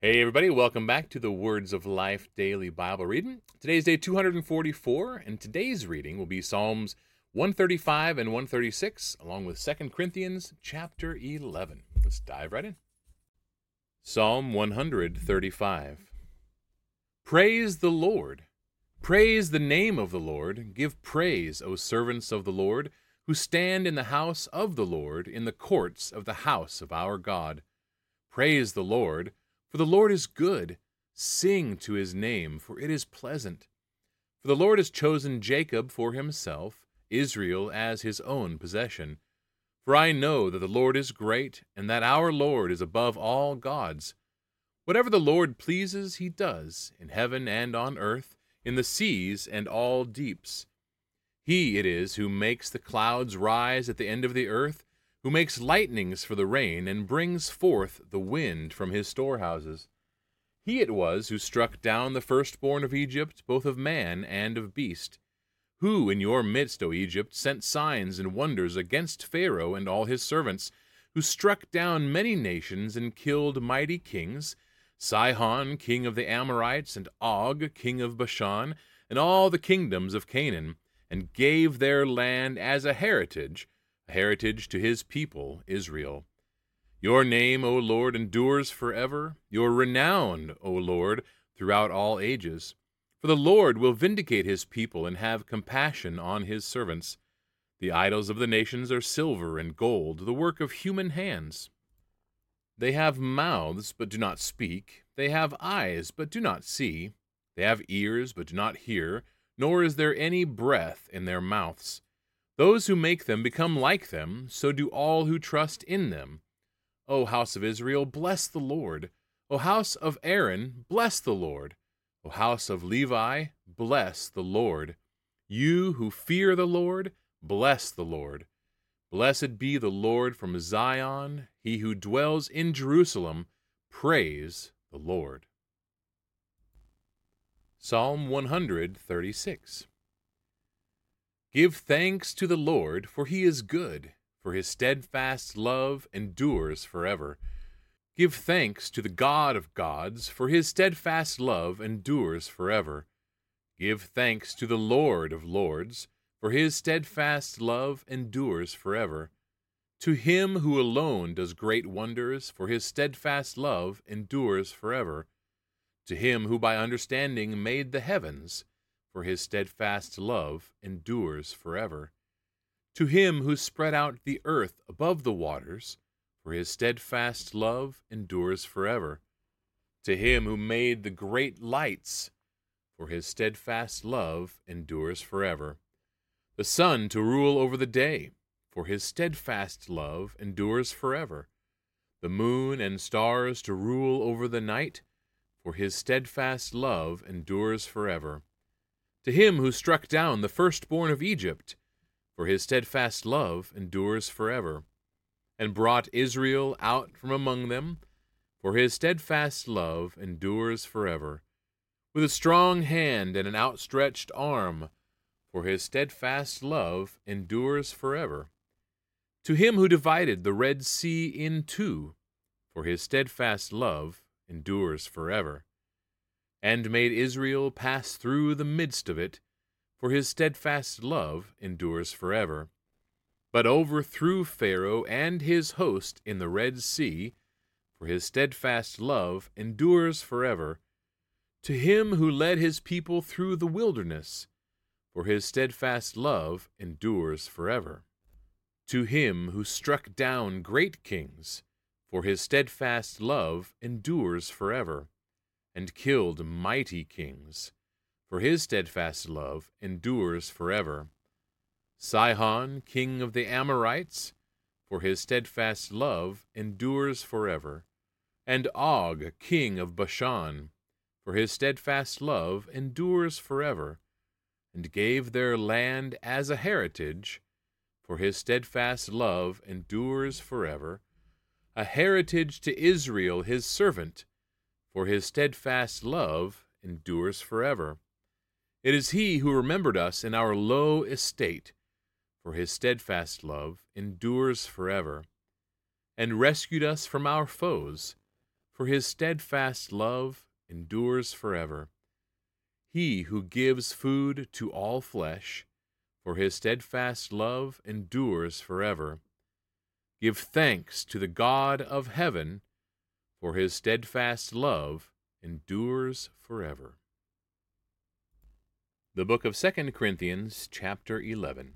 Hey, everybody, welcome back to the Words of Life Daily Bible Reading. Today's day 244, and today's reading will be Psalms 135 and 136, along with 2 Corinthians chapter 11. Let's dive right in. Psalm 135 Praise the Lord! Praise the name of the Lord! Give praise, O servants of the Lord, who stand in the house of the Lord, in the courts of the house of our God. Praise the Lord! For the Lord is good. Sing to his name, for it is pleasant. For the Lord has chosen Jacob for himself, Israel as his own possession. For I know that the Lord is great, and that our Lord is above all gods. Whatever the Lord pleases, he does, in heaven and on earth, in the seas and all deeps. He it is who makes the clouds rise at the end of the earth who makes lightnings for the rain and brings forth the wind from his storehouses. He it was who struck down the firstborn of Egypt, both of man and of beast. Who in your midst, O Egypt, sent signs and wonders against Pharaoh and all his servants, who struck down many nations and killed mighty kings, Sihon, king of the Amorites, and Og, king of Bashan, and all the kingdoms of Canaan, and gave their land as a heritage a heritage to his people, Israel. Your name, O Lord, endures forever, your renown, O Lord, throughout all ages. For the Lord will vindicate his people and have compassion on his servants. The idols of the nations are silver and gold, the work of human hands. They have mouths, but do not speak. They have eyes, but do not see. They have ears, but do not hear, nor is there any breath in their mouths. Those who make them become like them, so do all who trust in them. O house of Israel, bless the Lord. O house of Aaron, bless the Lord. O house of Levi, bless the Lord. You who fear the Lord, bless the Lord. Blessed be the Lord from Zion, he who dwells in Jerusalem, praise the Lord. Psalm 136 Give thanks to the Lord, for he is good, for his steadfast love endures forever. Give thanks to the God of gods, for his steadfast love endures forever. Give thanks to the Lord of lords, for his steadfast love endures forever. To him who alone does great wonders, for his steadfast love endures forever. To him who by understanding made the heavens, for his steadfast love endures forever. To him who spread out the earth above the waters, for his steadfast love endures forever. To him who made the great lights, for his steadfast love endures forever. The sun to rule over the day, for his steadfast love endures forever. The moon and stars to rule over the night, for his steadfast love endures forever to him who struck down the firstborn of Egypt, for his steadfast love endures forever, and brought Israel out from among them, for his steadfast love endures forever, with a strong hand and an outstretched arm, for his steadfast love endures forever. To him who divided the Red Sea in two, for his steadfast love endures forever and made Israel pass through the midst of it, for his steadfast love endures forever. But overthrew Pharaoh and his host in the Red Sea, for his steadfast love endures forever. To him who led his people through the wilderness, for his steadfast love endures forever. To him who struck down great kings, for his steadfast love endures forever and killed mighty kings, for his steadfast love endures forever. Sihon, king of the Amorites, for his steadfast love endures forever. And Og, king of Bashan, for his steadfast love endures forever, and gave their land as a heritage, for his steadfast love endures forever, a heritage to Israel his servant, for his steadfast love endures forever. It is he who remembered us in our low estate, for his steadfast love endures forever, and rescued us from our foes, for his steadfast love endures forever. He who gives food to all flesh, for his steadfast love endures forever. Give thanks to the God of heaven, for his steadfast love endures forever. The book of 2 Corinthians, chapter 11.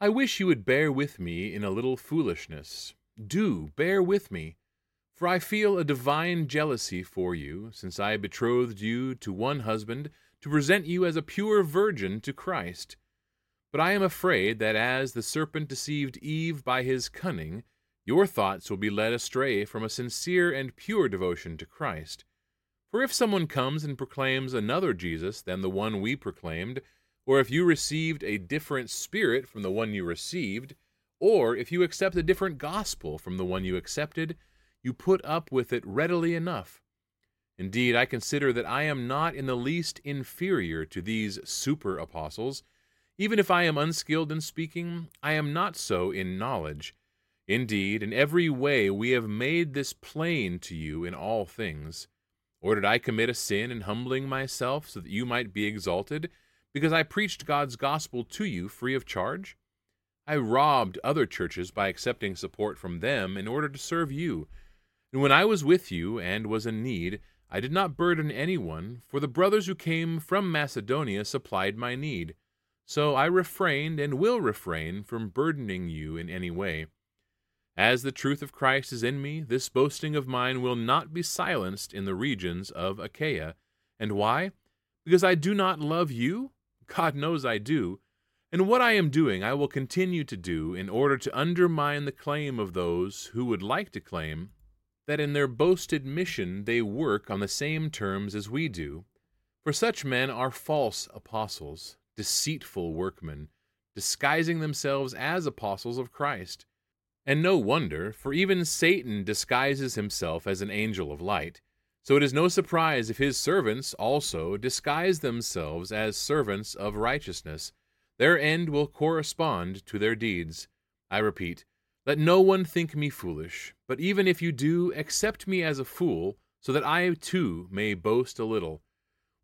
I wish you would bear with me in a little foolishness. Do bear with me. For I feel a divine jealousy for you, since I betrothed you to one husband, to present you as a pure virgin to Christ. But I am afraid that as the serpent deceived Eve by his cunning, your thoughts will be led astray from a sincere and pure devotion to Christ. For if someone comes and proclaims another Jesus than the one we proclaimed, or if you received a different spirit from the one you received, or if you accept a different gospel from the one you accepted, you put up with it readily enough. Indeed, I consider that I am not in the least inferior to these super apostles. Even if I am unskilled in speaking, I am not so in knowledge. Indeed, in every way we have made this plain to you in all things. Or did I commit a sin in humbling myself so that you might be exalted? because I preached God's gospel to you free of charge? I robbed other churches by accepting support from them in order to serve you. And when I was with you and was in need, I did not burden anyone, for the brothers who came from Macedonia supplied my need. So I refrained and will refrain from burdening you in any way. As the truth of Christ is in me, this boasting of mine will not be silenced in the regions of Achaia. And why? Because I do not love you? God knows I do. And what I am doing, I will continue to do in order to undermine the claim of those who would like to claim that in their boasted mission they work on the same terms as we do. For such men are false apostles, deceitful workmen, disguising themselves as apostles of Christ. And no wonder, for even Satan disguises himself as an angel of light. So it is no surprise if his servants also disguise themselves as servants of righteousness. Their end will correspond to their deeds. I repeat, let no one think me foolish, but even if you do, accept me as a fool, so that I too may boast a little.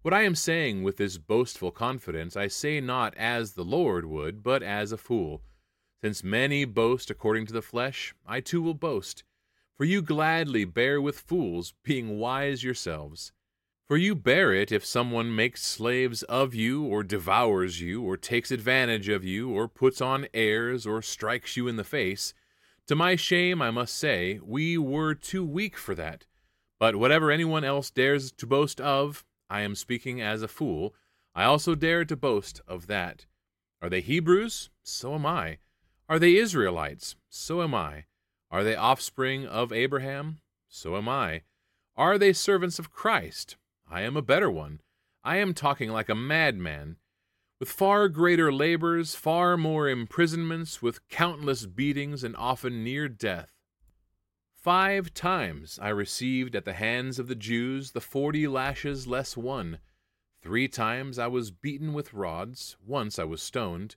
What I am saying with this boastful confidence, I say not as the Lord would, but as a fool. Since many boast according to the flesh, I too will boast. For you gladly bear with fools, being wise yourselves. For you bear it if someone makes slaves of you, or devours you, or takes advantage of you, or puts on airs, or strikes you in the face. To my shame, I must say, we were too weak for that. But whatever anyone else dares to boast of, I am speaking as a fool, I also dare to boast of that. Are they Hebrews? So am I. Are they Israelites? So am I. Are they offspring of Abraham? So am I. Are they servants of Christ? I am a better one. I am talking like a madman. With far greater labors, far more imprisonments, with countless beatings, and often near death. Five times I received at the hands of the Jews the forty lashes less one. Three times I was beaten with rods, once I was stoned.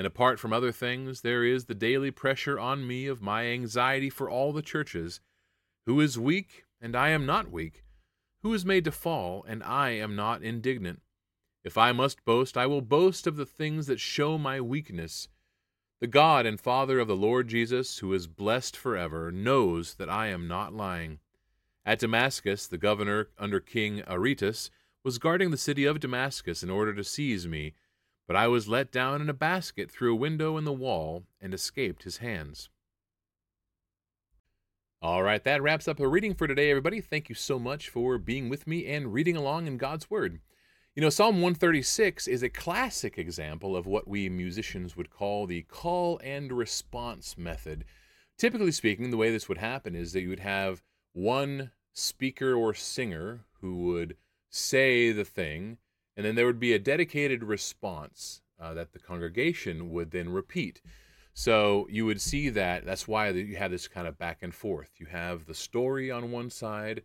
And apart from other things, there is the daily pressure on me of my anxiety for all the churches. Who is weak, and I am not weak? Who is made to fall, and I am not indignant? If I must boast, I will boast of the things that show my weakness. The God and Father of the Lord Jesus, who is blessed forever, knows that I am not lying. At Damascus, the governor under King Aretas was guarding the city of Damascus in order to seize me but I was let down in a basket through a window in the wall and escaped his hands. All right, that wraps up the reading for today, everybody. Thank you so much for being with me and reading along in God's Word. You know, Psalm 136 is a classic example of what we musicians would call the call and response method. Typically speaking, the way this would happen is that you would have one speaker or singer who would say the thing, and then there would be a dedicated response uh, that the congregation would then repeat. So you would see that that's why you have this kind of back and forth. You have the story on one side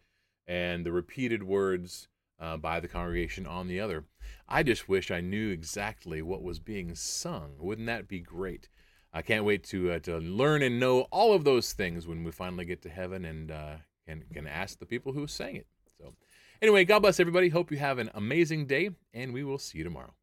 and the repeated words uh, by the congregation on the other. I just wish I knew exactly what was being sung. Wouldn't that be great? I can't wait to uh, to learn and know all of those things when we finally get to heaven and uh, can can ask the people who sang it. So, anyway, God bless everybody. Hope you have an amazing day, and we will see you tomorrow.